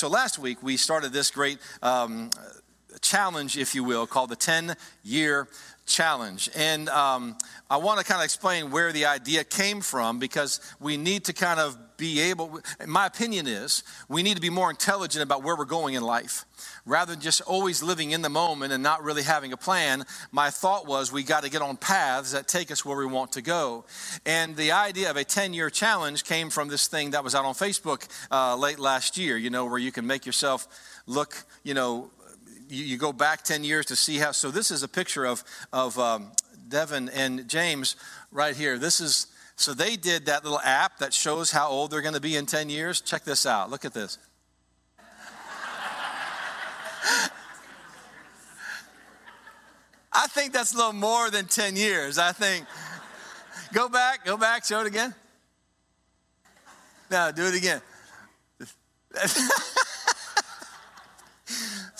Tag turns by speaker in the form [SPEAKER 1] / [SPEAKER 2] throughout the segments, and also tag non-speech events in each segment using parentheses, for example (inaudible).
[SPEAKER 1] so last week we started this great um, challenge, if you will, called the 10 year challenge. And um, I want to kind of explain where the idea came from because we need to kind of be able, my opinion is, we need to be more intelligent about where we're going in life. Rather than just always living in the moment and not really having a plan, my thought was we got to get on paths that take us where we want to go. And the idea of a 10 year challenge came from this thing that was out on Facebook uh, late last year, you know, where you can make yourself look, you know, you, you, go back 10 years to see how. So, this is a picture of, of um, Devin and James right here. This is, so they did that little app that shows how old they're going to be in 10 years. Check this out. Look at this. I think that's a little more than 10 years. I think, go back, go back, show it again. Now, do it again. (laughs)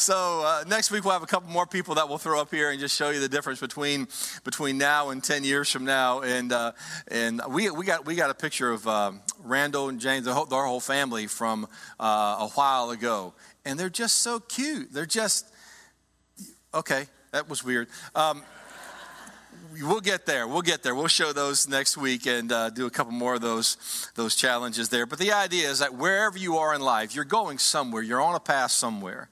[SPEAKER 1] So uh, next week we'll have a couple more people that we'll throw up here and just show you the difference between between now and ten years from now. And uh, and we, we got we got a picture of um, Randall and James, the whole, their whole family from uh, a while ago, and they're just so cute. They're just okay. That was weird. Um, we'll get there. We'll get there. We'll show those next week and uh, do a couple more of those those challenges there. But the idea is that wherever you are in life, you're going somewhere. You're on a path somewhere.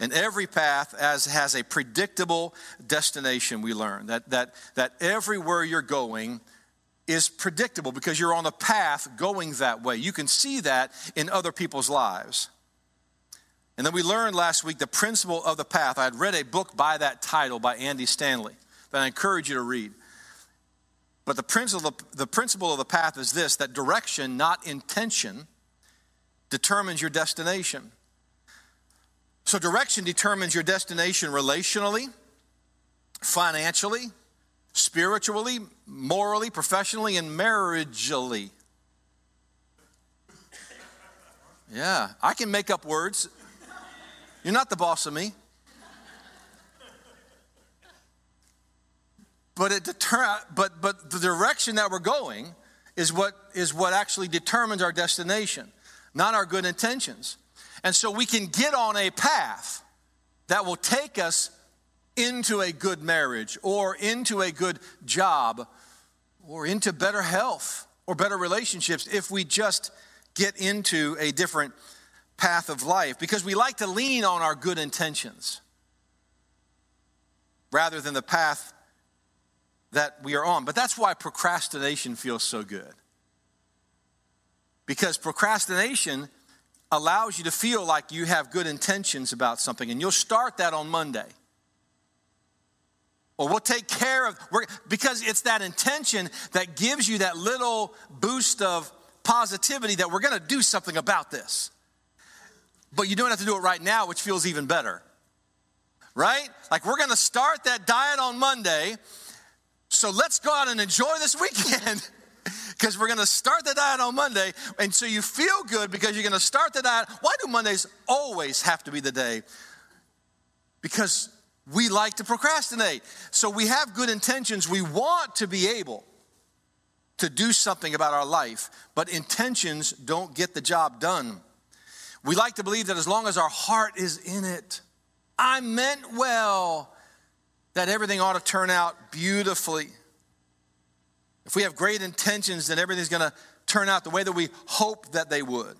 [SPEAKER 1] And every path has, has a predictable destination, we learn. That, that, that everywhere you're going is predictable because you're on a path going that way. You can see that in other people's lives. And then we learned last week the principle of the path. I had read a book by that title by Andy Stanley that I encourage you to read. But the principle, the principle of the path is this that direction, not intention, determines your destination. So, direction determines your destination relationally, financially, spiritually, morally, professionally, and marriageally. Yeah, I can make up words. You're not the boss of me. But it deter- but but the direction that we're going is what is what actually determines our destination, not our good intentions. And so we can get on a path that will take us into a good marriage or into a good job or into better health or better relationships if we just get into a different path of life because we like to lean on our good intentions rather than the path that we are on. But that's why procrastination feels so good. Because procrastination allows you to feel like you have good intentions about something, and you'll start that on Monday. Or we'll take care of, because it's that intention that gives you that little boost of positivity that we're gonna do something about this. But you don't have to do it right now, which feels even better. Right? Like we're gonna start that diet on Monday, so let's go out and enjoy this weekend. (laughs) because we're going to start the diet on Monday. And so you feel good because you're going to start the diet. Why do Mondays always have to be the day? Because we like to procrastinate. So we have good intentions. We want to be able to do something about our life, but intentions don't get the job done. We like to believe that as long as our heart is in it, I meant well, that everything ought to turn out beautifully. If we have great intentions, then everything's going to turn out the way that we hope that they would.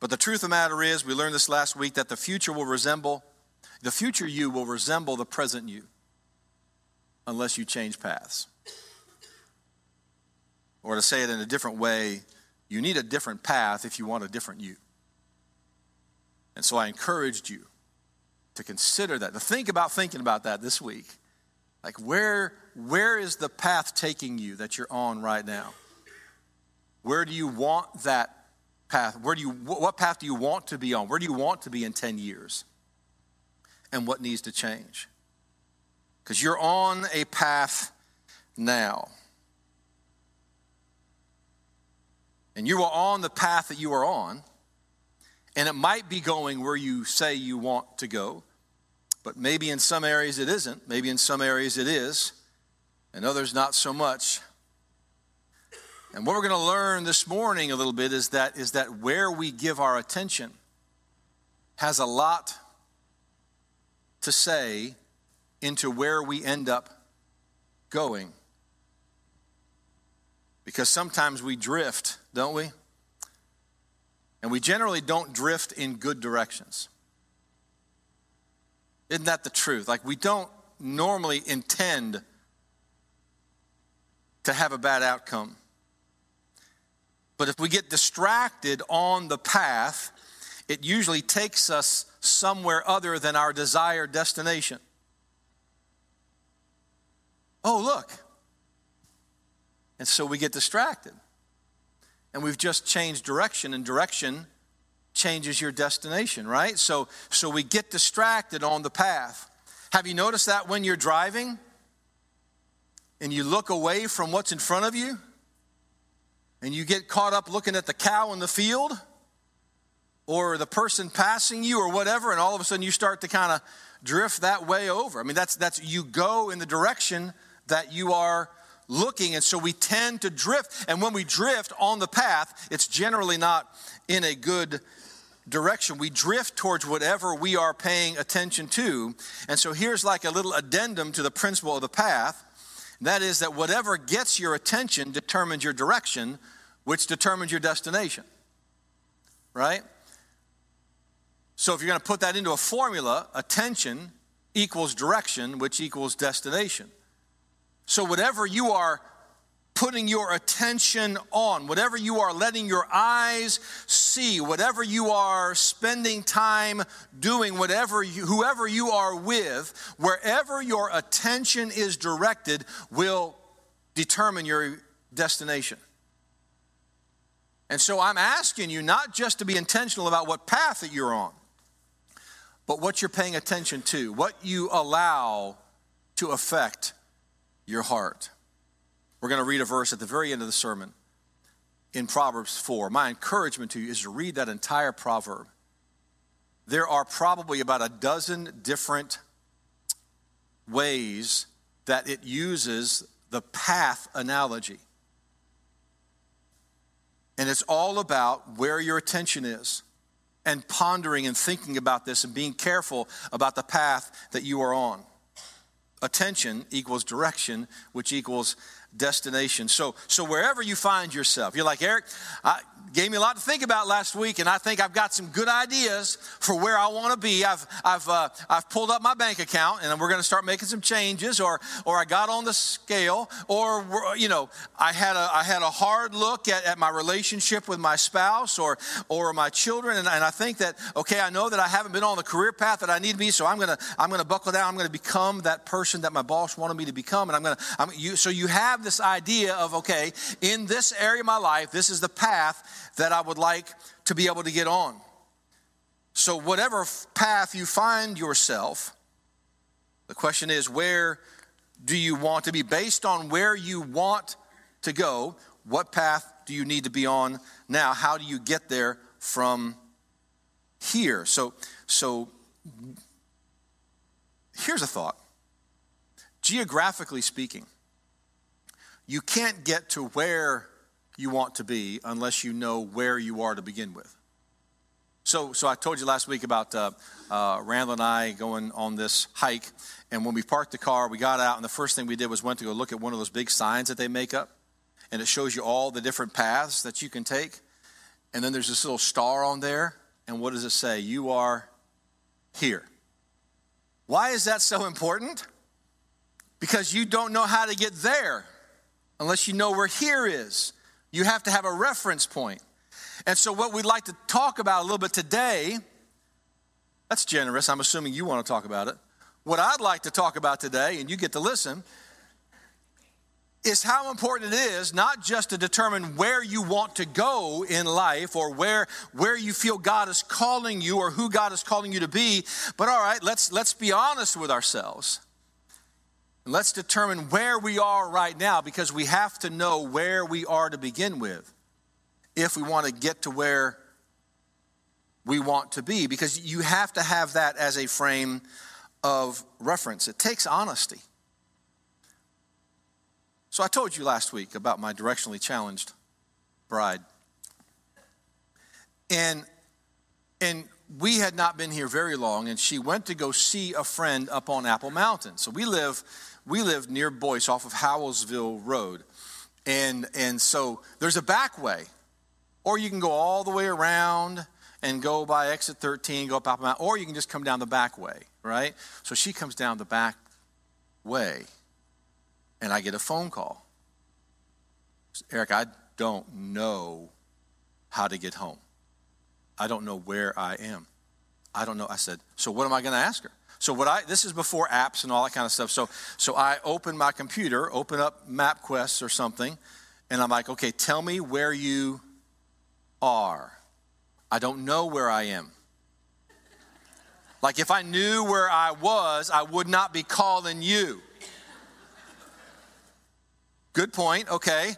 [SPEAKER 1] But the truth of the matter is, we learned this last week, that the future will resemble, the future you will resemble the present you unless you change paths. Or to say it in a different way, you need a different path if you want a different you. And so I encouraged you to consider that, to think about thinking about that this week. Like, where where is the path taking you that you're on right now? Where do you want that path? Where do you, what path do you want to be on? Where do you want to be in 10 years? And what needs to change? Because you're on a path now. And you are on the path that you are on. And it might be going where you say you want to go, but maybe in some areas it isn't. Maybe in some areas it is and others not so much. And what we're going to learn this morning a little bit is that is that where we give our attention has a lot to say into where we end up going. Because sometimes we drift, don't we? And we generally don't drift in good directions. Isn't that the truth? Like, we don't normally intend to have a bad outcome. But if we get distracted on the path, it usually takes us somewhere other than our desired destination. Oh, look. And so we get distracted. And we've just changed direction, and direction changes your destination, right? So, so we get distracted on the path. Have you noticed that when you're driving and you look away from what's in front of you and you get caught up looking at the cow in the field or the person passing you or whatever, and all of a sudden you start to kind of drift that way over? I mean, that's, that's you go in the direction that you are looking. And so we tend to drift. And when we drift on the path, it's generally not in a good direction. We drift towards whatever we are paying attention to. And so here's like a little addendum to the principle of the path. That is that whatever gets your attention determines your direction, which determines your destination. Right? So if you're going to put that into a formula, attention equals direction, which equals destination. So, whatever you are putting your attention on, whatever you are letting your eyes see, whatever you are spending time doing, whatever you, whoever you are with, wherever your attention is directed will determine your destination. And so I'm asking you not just to be intentional about what path that you're on, but what you're paying attention to, what you allow to affect your heart. We're going to read a verse at the very end of the sermon in Proverbs 4. My encouragement to you is to read that entire proverb. There are probably about a dozen different ways that it uses the path analogy. And it's all about where your attention is and pondering and thinking about this and being careful about the path that you are on attention equals direction, which equals destination. So, so wherever you find yourself, you're like, Eric, I, gave me a lot to think about last week, and I think I've got some good ideas for where I want to be. I've, I've, uh, I've pulled up my bank account, and we're going to start making some changes, or, or I got on the scale, or, you know, I had a, I had a hard look at, at my relationship with my spouse or, or my children, and, and I think that, okay, I know that I haven't been on the career path that I need to be, so I'm going to, I'm going to buckle down. I'm going to become that person that my boss wanted me to become, and I'm going to, I'm, you, so you have this idea of, okay, in this area of my life, this is the path that I would like to be able to get on. So, whatever path you find yourself, the question is where do you want to be? Based on where you want to go, what path do you need to be on now? How do you get there from here? So, so here's a thought. Geographically speaking, you can't get to where you want to be unless you know where you are to begin with. So, so I told you last week about uh, uh, Randall and I going on this hike, and when we parked the car, we got out, and the first thing we did was went to go look at one of those big signs that they make up, and it shows you all the different paths that you can take, and then there's this little star on there, and what does it say? You are here. Why is that so important? Because you don't know how to get there unless you know where here is. You have to have a reference point. And so, what we'd like to talk about a little bit today, that's generous. I'm assuming you want to talk about it. What I'd like to talk about today, and you get to listen, is how important it is not just to determine where you want to go in life or where where you feel God is calling you or who God is calling you to be, but all right, let's let's be honest with ourselves. And let's determine where we are right now because we have to know where we are to begin with if we want to get to where we want to be because you have to have that as a frame of reference. It takes honesty. So I told you last week about my directionally challenged bride. And and we had not been here very long, and she went to go see a friend up on Apple Mountain. So we live, we live near Boyce off of Howellsville Road. And, and so there's a back way, or you can go all the way around and go by exit 13, go up Apple Mountain, or you can just come down the back way, right? So she comes down the back way, and I get a phone call. Eric, I don't know how to get home. I don't know where I am. I don't know. I said, so what am I going to ask her? So what I this is before apps and all that kind of stuff. So so I open my computer, open up MapQuest or something, and I'm like, okay, tell me where you are. I don't know where I am. Like if I knew where I was, I would not be calling you. Good point. Okay.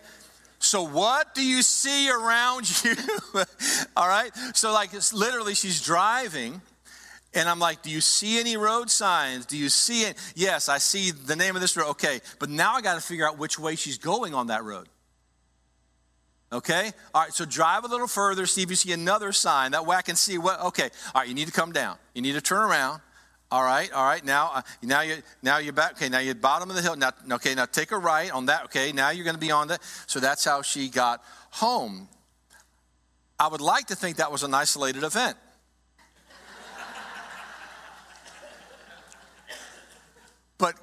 [SPEAKER 1] So, what do you see around (laughs) you? All right. So, like, it's literally, she's driving, and I'm like, Do you see any road signs? Do you see it? Yes, I see the name of this road. Okay. But now I got to figure out which way she's going on that road. Okay? All right, so drive a little further, see if you see another sign. That way I can see what, okay, all right, you need to come down. You need to turn around. All right, all right. Now, uh, now you now you're back. Okay, now you're bottom of the hill. Now, okay, now take a right on that. Okay, now you're going to be on that. So that's how she got home. I would like to think that was an isolated event. But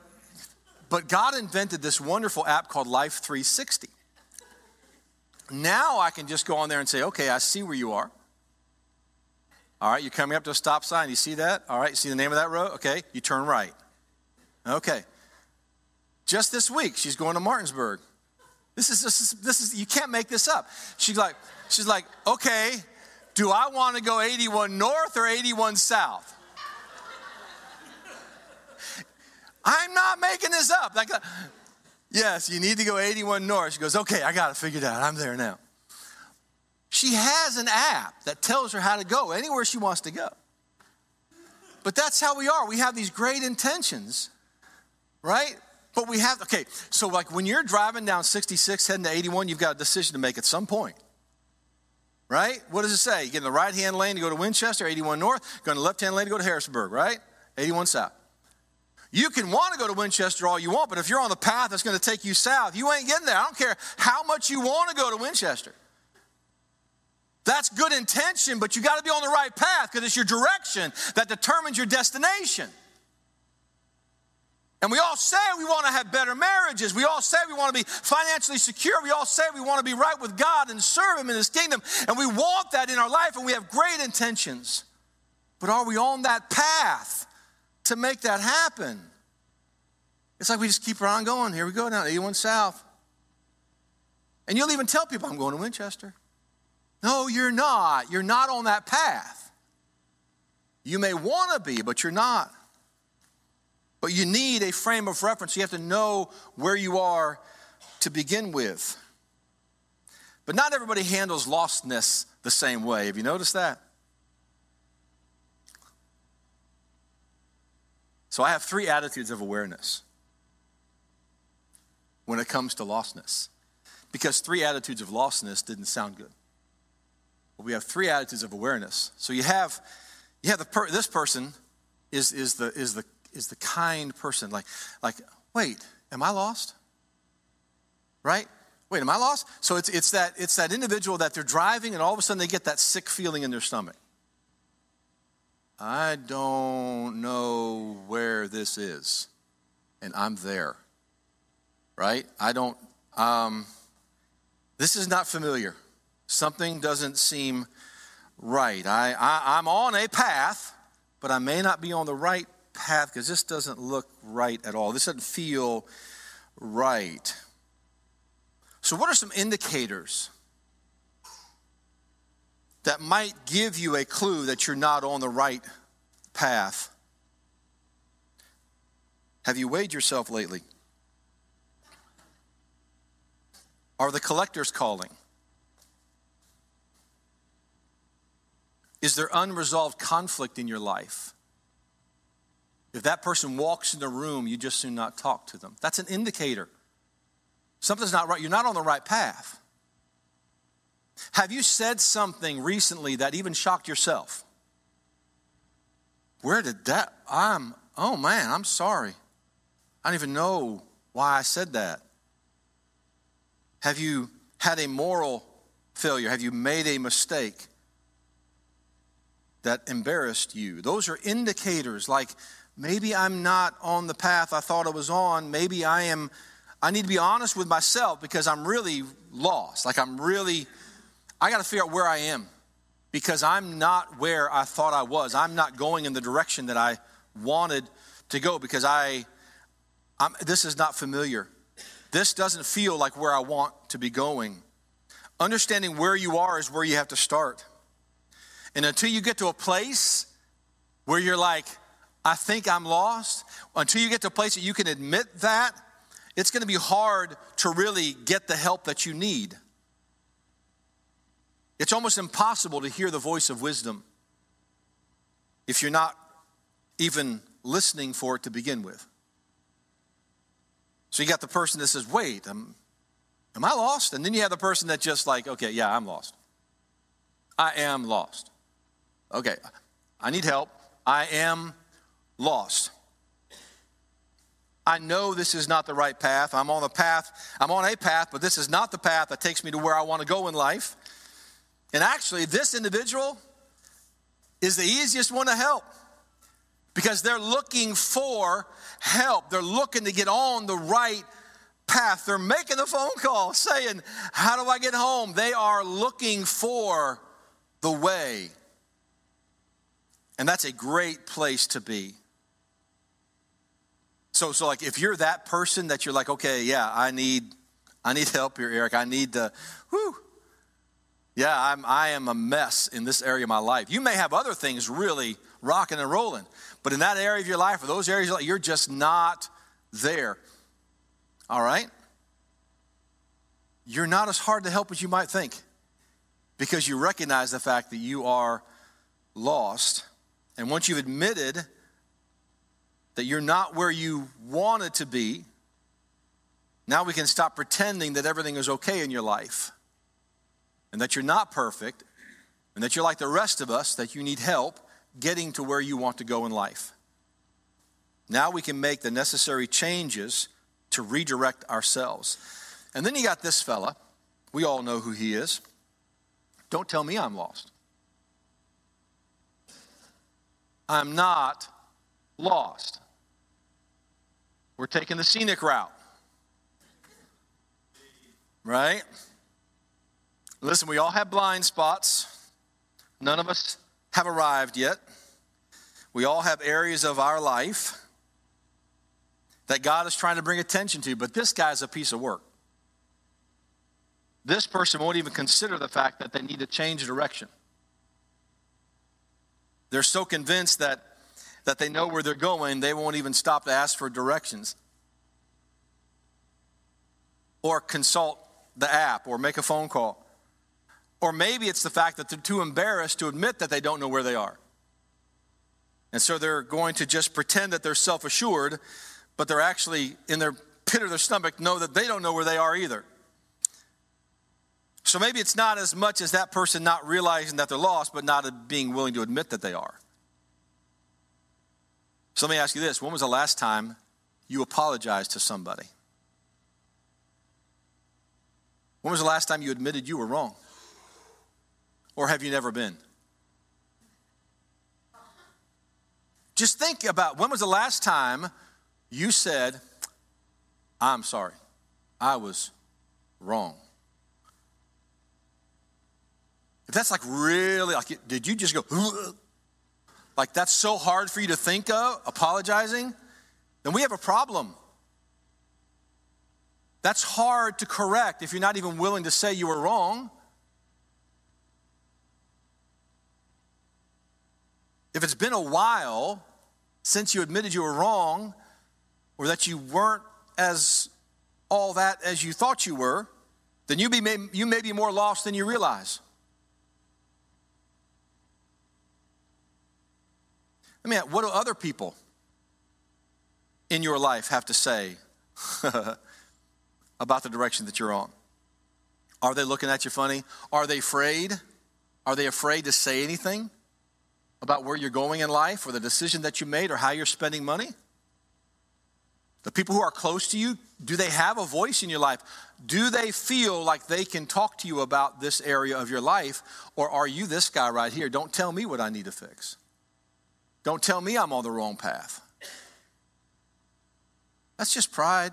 [SPEAKER 1] but God invented this wonderful app called Life 360. Now I can just go on there and say, okay, I see where you are. All right, you're coming up to a stop sign. You see that? All right, you see the name of that road? Okay, you turn right. Okay. Just this week, she's going to Martinsburg. This is, this is, this is you can't make this up. She's like, she's like, okay, do I want to go 81 north or 81 south? I'm not making this up. Like, uh, yes, you need to go 81 north. She goes, okay, I got it figured out. I'm there now. She has an app that tells her how to go anywhere she wants to go. But that's how we are. We have these great intentions, right? But we have, okay, so like when you're driving down 66 heading to 81, you've got a decision to make at some point. Right? What does it say? You get in the right hand lane to go to Winchester, 81 north, go in the left hand lane to go to Harrisburg, right? 81 south. You can want to go to Winchester all you want, but if you're on the path that's going to take you south, you ain't getting there. I don't care how much you want to go to Winchester. That's good intention, but you got to be on the right path because it's your direction that determines your destination. And we all say we want to have better marriages. We all say we want to be financially secure. We all say we want to be right with God and serve Him in His kingdom. And we want that in our life, and we have great intentions. But are we on that path to make that happen? It's like we just keep on going. Here we go now, 81 South. And you'll even tell people, I'm going to Winchester. No, you're not. You're not on that path. You may want to be, but you're not. But you need a frame of reference. You have to know where you are to begin with. But not everybody handles lostness the same way. Have you noticed that? So I have three attitudes of awareness when it comes to lostness. Because three attitudes of lostness didn't sound good But we have three attitudes of awareness. So you have, you have the per, this person is, is, the, is, the, is the kind person. Like, like, wait, am I lost? Right? Wait, am I lost? So it's, it's, that, it's that individual that they're driving and all of a sudden they get that sick feeling in their stomach. I don't know where this is, and I'm there. Right? I don't, um, this is not familiar. Something doesn't seem right. I, I, I'm on a path, but I may not be on the right path because this doesn't look right at all. This doesn't feel right. So, what are some indicators that might give you a clue that you're not on the right path? Have you weighed yourself lately? Are the collectors calling? Is there unresolved conflict in your life? If that person walks in the room, you just do not talk to them. That's an indicator. Something's not right. You're not on the right path. Have you said something recently that even shocked yourself? where did that? I'm, oh man, I'm sorry. I don't even know why I said that. Have you had a moral failure? Have you made a mistake that embarrassed you? Those are indicators like maybe I'm not on the path I thought I was on. Maybe I am, I need to be honest with myself because I'm really lost. Like I'm really, I got to figure out where I am because I'm not where I thought I was. I'm not going in the direction that I wanted to go because I, I'm, this is not familiar. This doesn't feel like where I want to be going. Understanding where you are is where you have to start. And until you get to a place where you're like, I think I'm lost, until you get to a place that you can admit that, it's going to be hard to really get the help that you need. It's almost impossible to hear the voice of wisdom if you're not even listening for it to begin with. So you got the person that says, Wait, am, am I lost? And then you have the person that just like, Okay, yeah, I'm lost. I am lost. Okay, I need help. I am lost. I know this is not the right path. I'm on a path, I'm on a path, but this is not the path that takes me to where I want to go in life. And actually, this individual is the easiest one to help because they're looking for help. They're looking to get on the right path. They're making the phone call saying, How do I get home? They are looking for the way. And that's a great place to be. So, so like if you're that person that you're like, okay, yeah, I need, I need help here, Eric. I need to, whoo, yeah, I'm, I am a mess in this area of my life. You may have other things really rocking and rolling, but in that area of your life or those areas, you're just not there. All right? You're not as hard to help as you might think because you recognize the fact that you are lost. And once you've admitted that you're not where you wanted to be, now we can stop pretending that everything is okay in your life and that you're not perfect, and that you're like the rest of us, that you need help getting to where you want to go in life. Now we can make the necessary changes to redirect ourselves. And then you got this fella. We all know who he is. Don't tell me I'm lost. I'm not lost. We're taking the scenic route. Right? Listen, we all have blind spots. None of us have arrived yet. We all have areas of our life that God is trying to bring attention to, but this guy's a piece of work. This person won't even consider the fact that they need to change direction. They're so convinced that, that they know where they're going, they won't even stop to ask for directions or consult the app or make a phone call. Or maybe it's the fact that they're too embarrassed to admit that they don't know where they are. And so they're going to just pretend that they're self assured, but they're actually in their pit of their stomach know that they don't know where they are either. So maybe it's not as much as that person not realizing that they're lost, but not being willing to admit that they are. So let me ask you this when was the last time you apologized to somebody? When was the last time you admitted you were wrong? Or have you never been? Just think about when was the last time you said, I'm sorry, I was wrong. If that's like really, like, did you just go, (gasps) like that's so hard for you to think of, apologizing, then we have a problem. That's hard to correct if you're not even willing to say you were wrong. If it's been a while since you admitted you were wrong or that you weren't as all that as you thought you were, then you, be, you may be more lost than you realize. I mean, what do other people in your life have to say (laughs) about the direction that you're on? Are they looking at you funny? Are they afraid? Are they afraid to say anything? About where you're going in life or the decision that you made or how you're spending money? The people who are close to you, do they have a voice in your life? Do they feel like they can talk to you about this area of your life? Or are you this guy right here? Don't tell me what I need to fix. Don't tell me I'm on the wrong path. That's just pride.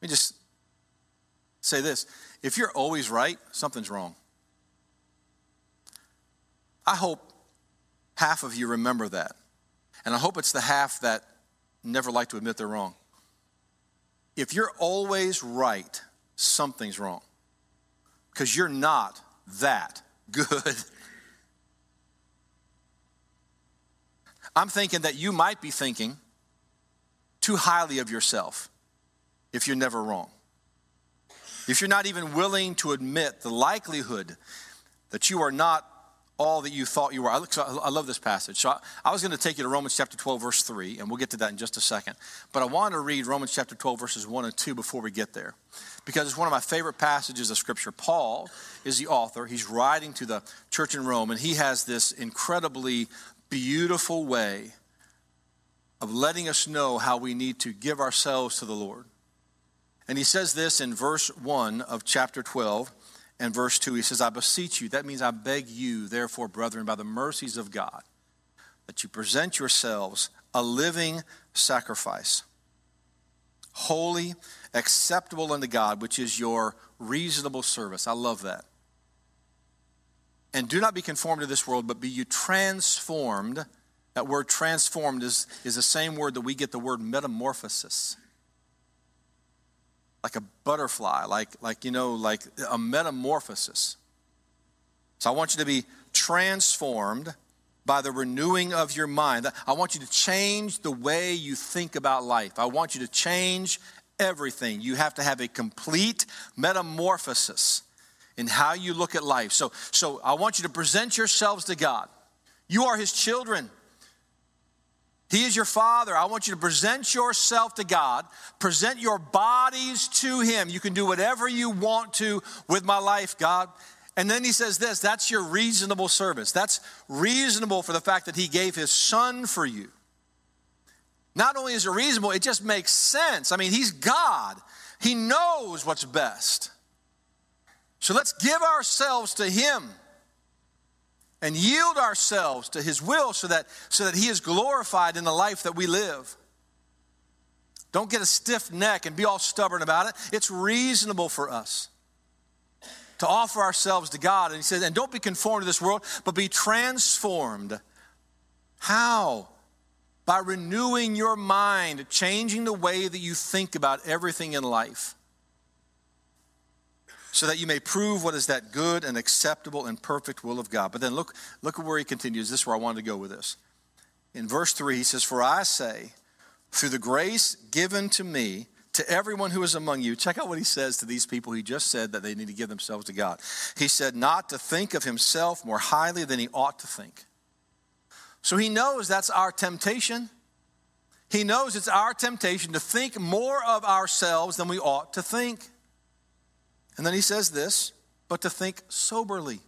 [SPEAKER 1] Let me just say this if you're always right, something's wrong. I hope half of you remember that. And I hope it's the half that never like to admit they're wrong. If you're always right, something's wrong. Because you're not that good. (laughs) I'm thinking that you might be thinking too highly of yourself if you're never wrong. If you're not even willing to admit the likelihood that you are not all that you thought you were. I, I love this passage. So I, I was going to take you to Romans chapter 12, verse 3, and we'll get to that in just a second. But I want to read Romans chapter 12, verses 1 and 2 before we get there, because it's one of my favorite passages of Scripture. Paul is the author, he's writing to the church in Rome, and he has this incredibly beautiful way of letting us know how we need to give ourselves to the Lord. And he says this in verse 1 of chapter 12 and verse 2. He says, I beseech you, that means I beg you, therefore, brethren, by the mercies of God, that you present yourselves a living sacrifice, holy, acceptable unto God, which is your reasonable service. I love that. And do not be conformed to this world, but be you transformed. That word transformed is, is the same word that we get the word metamorphosis like a butterfly, like, like, you know, like a metamorphosis. So I want you to be transformed by the renewing of your mind. I want you to change the way you think about life. I want you to change everything. You have to have a complete metamorphosis in how you look at life. So, so I want you to present yourselves to God. You are His children. He is your Father. I want you to present yourself to God, present your bodies to Him. You can do whatever you want to with my life, God. And then He says this that's your reasonable service. That's reasonable for the fact that He gave His Son for you. Not only is it reasonable, it just makes sense. I mean, He's God, He knows what's best. So let's give ourselves to Him and yield ourselves to his will so that, so that he is glorified in the life that we live. Don't get a stiff neck and be all stubborn about it. It's reasonable for us to offer ourselves to God. And he says, and don't be conformed to this world, but be transformed. How? By renewing your mind, changing the way that you think about everything in life so that you may prove what is that good and acceptable and perfect will of God. But then look, look at where he continues. This is where I wanted to go with this. In verse 3, he says, For I say, through the grace given to me, to everyone who is among you, check out what he says to these people. He just said that they need to give themselves to God. He said, Not to think of himself more highly than he ought to think. So he knows that's our temptation. He knows it's our temptation to think more of ourselves than we ought to think. And then he says this, but to think soberly.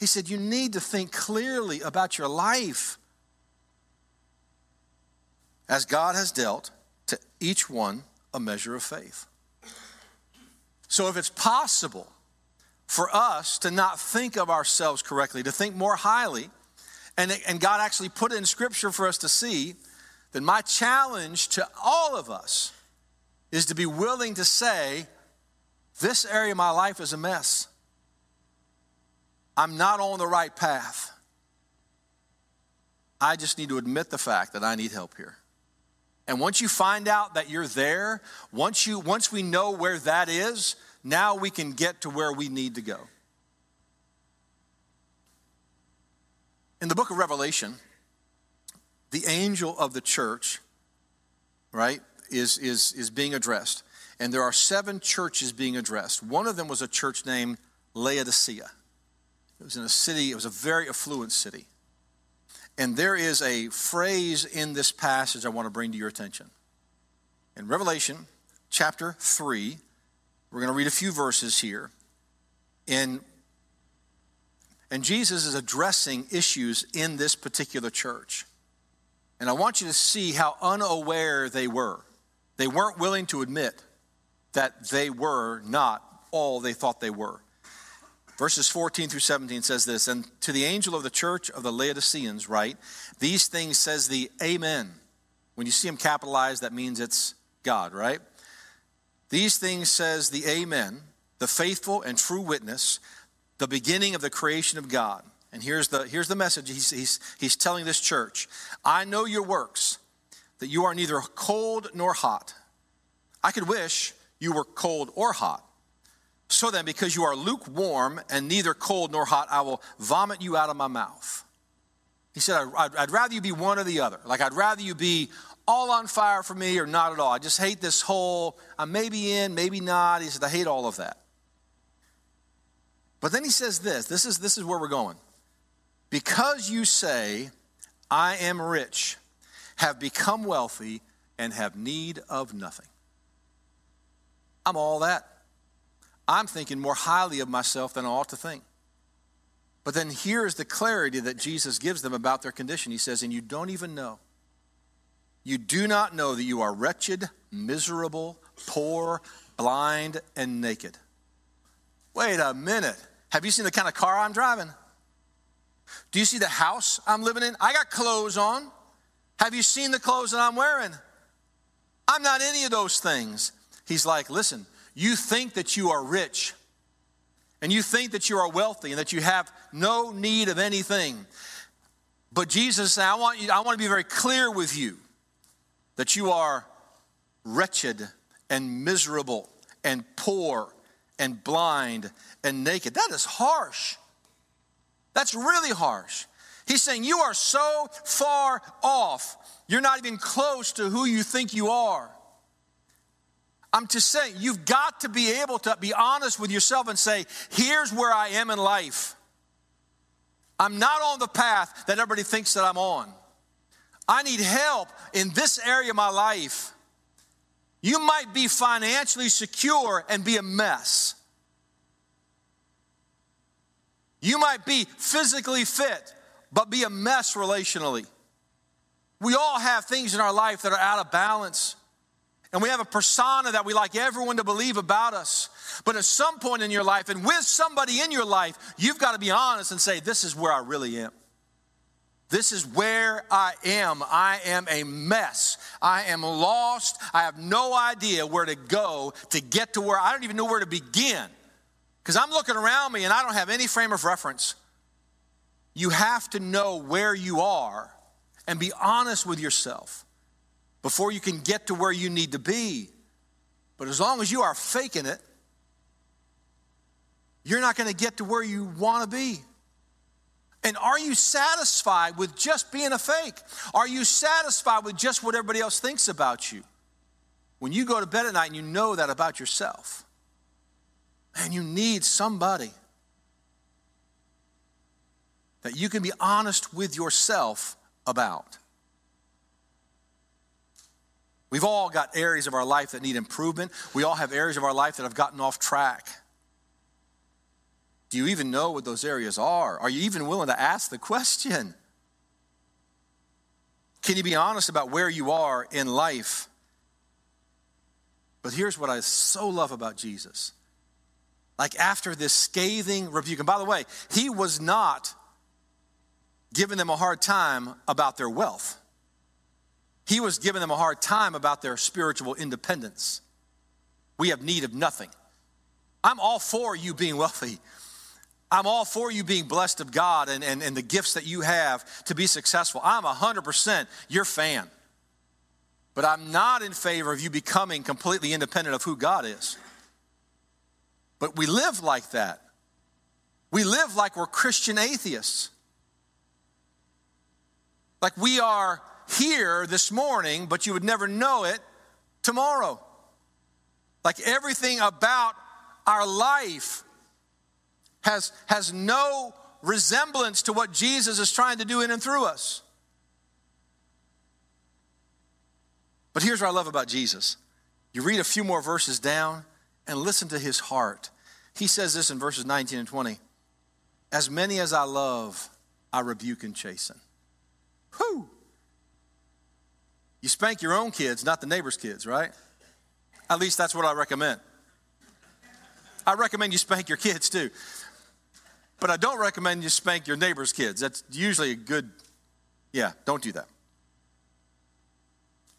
[SPEAKER 1] He said, You need to think clearly about your life. As God has dealt to each one a measure of faith. So, if it's possible for us to not think of ourselves correctly, to think more highly, and, and God actually put it in Scripture for us to see, then my challenge to all of us is to be willing to say, this area of my life is a mess. I'm not on the right path. I just need to admit the fact that I need help here. And once you find out that you're there, once you once we know where that is, now we can get to where we need to go. In the book of Revelation, the angel of the church, right, is, is, is being addressed and there are seven churches being addressed. One of them was a church named Laodicea. It was in a city, it was a very affluent city. And there is a phrase in this passage I want to bring to your attention. In Revelation chapter 3, we're going to read a few verses here. in and Jesus is addressing issues in this particular church. And I want you to see how unaware they were. They weren't willing to admit that they were not all they thought they were. Verses 14 through 17 says this And to the angel of the church of the Laodiceans, write, These things says the Amen. When you see them capitalized, that means it's God, right? These things says the Amen, the faithful and true witness, the beginning of the creation of God. And here's the, here's the message he's, he's, he's telling this church I know your works, that you are neither cold nor hot. I could wish you were cold or hot. So then, because you are lukewarm and neither cold nor hot, I will vomit you out of my mouth. He said, I'd, I'd rather you be one or the other. Like, I'd rather you be all on fire for me or not at all. I just hate this whole, I'm maybe in, maybe not. He said, I hate all of that. But then he says this this is, this is where we're going. Because you say, I am rich, have become wealthy, and have need of nothing. I'm all that. I'm thinking more highly of myself than I ought to think. But then here's the clarity that Jesus gives them about their condition. He says, And you don't even know. You do not know that you are wretched, miserable, poor, blind, and naked. Wait a minute. Have you seen the kind of car I'm driving? Do you see the house I'm living in? I got clothes on. Have you seen the clothes that I'm wearing? I'm not any of those things. He's like, listen, you think that you are rich and you think that you are wealthy and that you have no need of anything. But Jesus said, I want, you, I want to be very clear with you that you are wretched and miserable and poor and blind and naked. That is harsh. That's really harsh. He's saying you are so far off, you're not even close to who you think you are. I'm just saying, you've got to be able to be honest with yourself and say, here's where I am in life. I'm not on the path that everybody thinks that I'm on. I need help in this area of my life. You might be financially secure and be a mess. You might be physically fit, but be a mess relationally. We all have things in our life that are out of balance. And we have a persona that we like everyone to believe about us. But at some point in your life, and with somebody in your life, you've got to be honest and say, This is where I really am. This is where I am. I am a mess. I am lost. I have no idea where to go to get to where I don't even know where to begin. Because I'm looking around me and I don't have any frame of reference. You have to know where you are and be honest with yourself before you can get to where you need to be. But as long as you are faking it, you're not going to get to where you want to be. And are you satisfied with just being a fake? Are you satisfied with just what everybody else thinks about you? When you go to bed at night and you know that about yourself, and you need somebody that you can be honest with yourself about. We've all got areas of our life that need improvement. We all have areas of our life that have gotten off track. Do you even know what those areas are? Are you even willing to ask the question? Can you be honest about where you are in life? But here's what I so love about Jesus like after this scathing rebuke. And by the way, he was not giving them a hard time about their wealth, he was giving them a hard time about their spiritual independence. We have need of nothing. I'm all for you being wealthy. I'm all for you being blessed of God and, and, and the gifts that you have to be successful. I'm 100% your fan. But I'm not in favor of you becoming completely independent of who God is. But we live like that. We live like we're Christian atheists. Like we are here this morning, but you would never know it tomorrow. Like everything about our life has, has no resemblance to what Jesus is trying to do in and through us. But here's what I love about Jesus. You read a few more verses down and listen to his heart. He says this in verses 19 and 20 As many as I love, I rebuke and chasten. Whew. You spank your own kids, not the neighbor's kids, right? At least that's what I recommend. I recommend you spank your kids too. But I don't recommend you spank your neighbor's kids. That's usually a good, yeah, don't do that.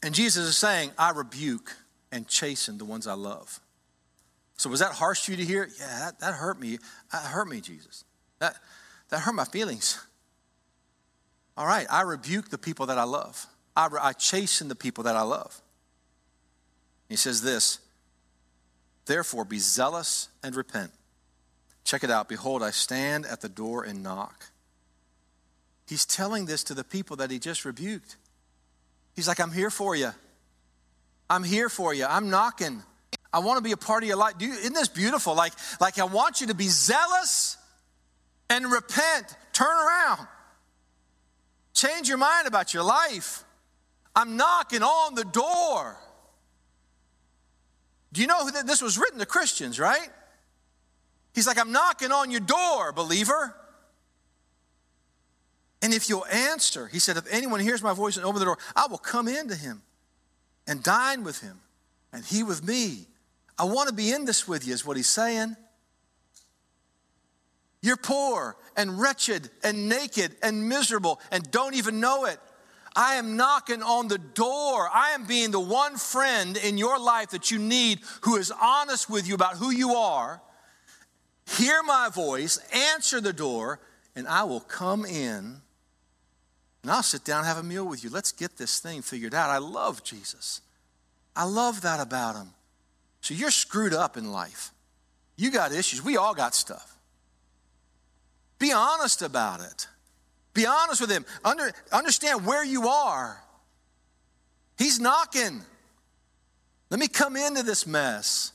[SPEAKER 1] And Jesus is saying, I rebuke and chasten the ones I love. So was that harsh for you to hear? Yeah, that, that hurt me. That hurt me, Jesus. That, that hurt my feelings. All right, I rebuke the people that I love. I, I chasten the people that I love. He says this, therefore be zealous and repent. Check it out. Behold, I stand at the door and knock. He's telling this to the people that he just rebuked. He's like, I'm here for you. I'm here for you. I'm knocking. I want to be a part of your life. You, isn't this beautiful? Like, like I want you to be zealous and repent. Turn around. Change your mind about your life. I'm knocking on the door. Do you know that this was written to Christians, right? He's like, I'm knocking on your door, believer. And if you'll answer, he said, if anyone hears my voice and open the door, I will come into him and dine with him and he with me. I want to be in this with you, is what he's saying. You're poor and wretched and naked and miserable and don't even know it. I am knocking on the door. I am being the one friend in your life that you need who is honest with you about who you are. Hear my voice, answer the door, and I will come in and I'll sit down and have a meal with you. Let's get this thing figured out. I love Jesus. I love that about him. So you're screwed up in life. You got issues. We all got stuff. Be honest about it. Be honest with him. Under, understand where you are. He's knocking. Let me come into this mess.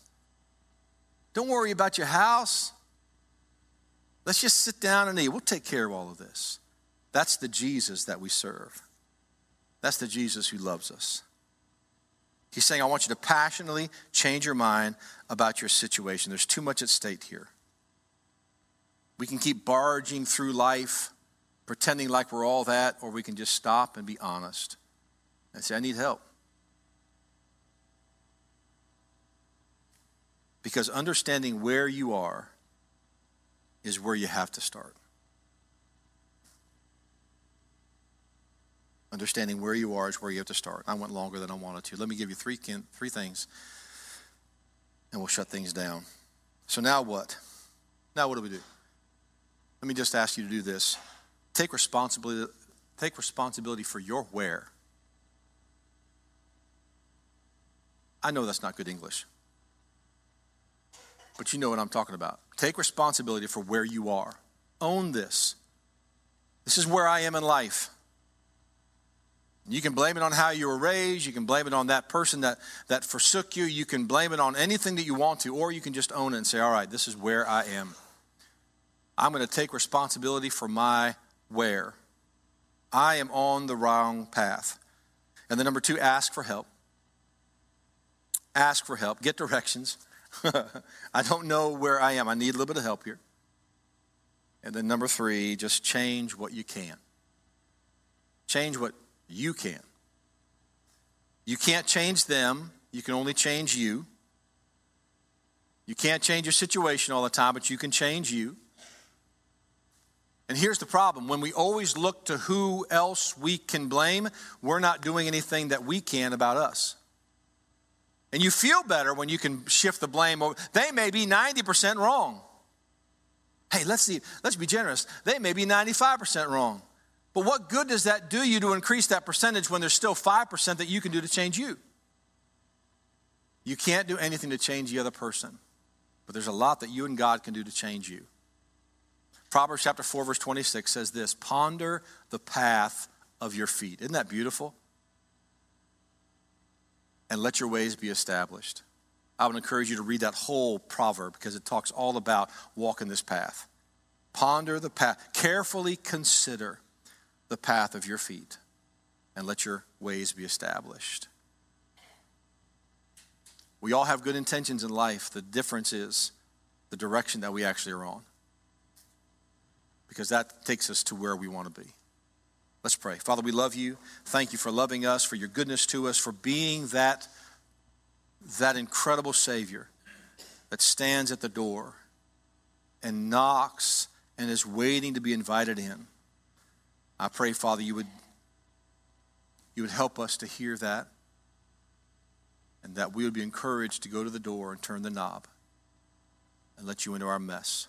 [SPEAKER 1] Don't worry about your house. Let's just sit down and eat. We'll take care of all of this. That's the Jesus that we serve. That's the Jesus who loves us. He's saying, I want you to passionately change your mind about your situation. There's too much at stake here. We can keep barging through life, pretending like we're all that, or we can just stop and be honest and say, I need help. Because understanding where you are is where you have to start. Understanding where you are is where you have to start. I went longer than I wanted to. Let me give you three, three things, and we'll shut things down. So now what? Now what do we do? Let me just ask you to do this. Take responsibility, take responsibility for your where. I know that's not good English, but you know what I'm talking about. Take responsibility for where you are. Own this. This is where I am in life. You can blame it on how you were raised. You can blame it on that person that, that forsook you. You can blame it on anything that you want to, or you can just own it and say, all right, this is where I am. I'm going to take responsibility for my where. I am on the wrong path. And then number two, ask for help. Ask for help. Get directions. (laughs) I don't know where I am. I need a little bit of help here. And then number three, just change what you can. Change what you can. You can't change them, you can only change you. You can't change your situation all the time, but you can change you. And here's the problem when we always look to who else we can blame, we're not doing anything that we can about us. And you feel better when you can shift the blame over. They may be 90% wrong. Hey, let's see, let's be generous. They may be 95% wrong. But what good does that do you to increase that percentage when there's still 5% that you can do to change you? You can't do anything to change the other person, but there's a lot that you and God can do to change you. Proverbs chapter 4, verse 26 says this Ponder the path of your feet. Isn't that beautiful? And let your ways be established. I would encourage you to read that whole proverb because it talks all about walking this path. Ponder the path, carefully consider the path of your feet and let your ways be established. We all have good intentions in life. The difference is the direction that we actually are on. Because that takes us to where we want to be. Let's pray. Father, we love you. Thank you for loving us, for your goodness to us, for being that, that incredible Savior that stands at the door and knocks and is waiting to be invited in. I pray, Father, you would, you would help us to hear that and that we would be encouraged to go to the door and turn the knob and let you into our mess.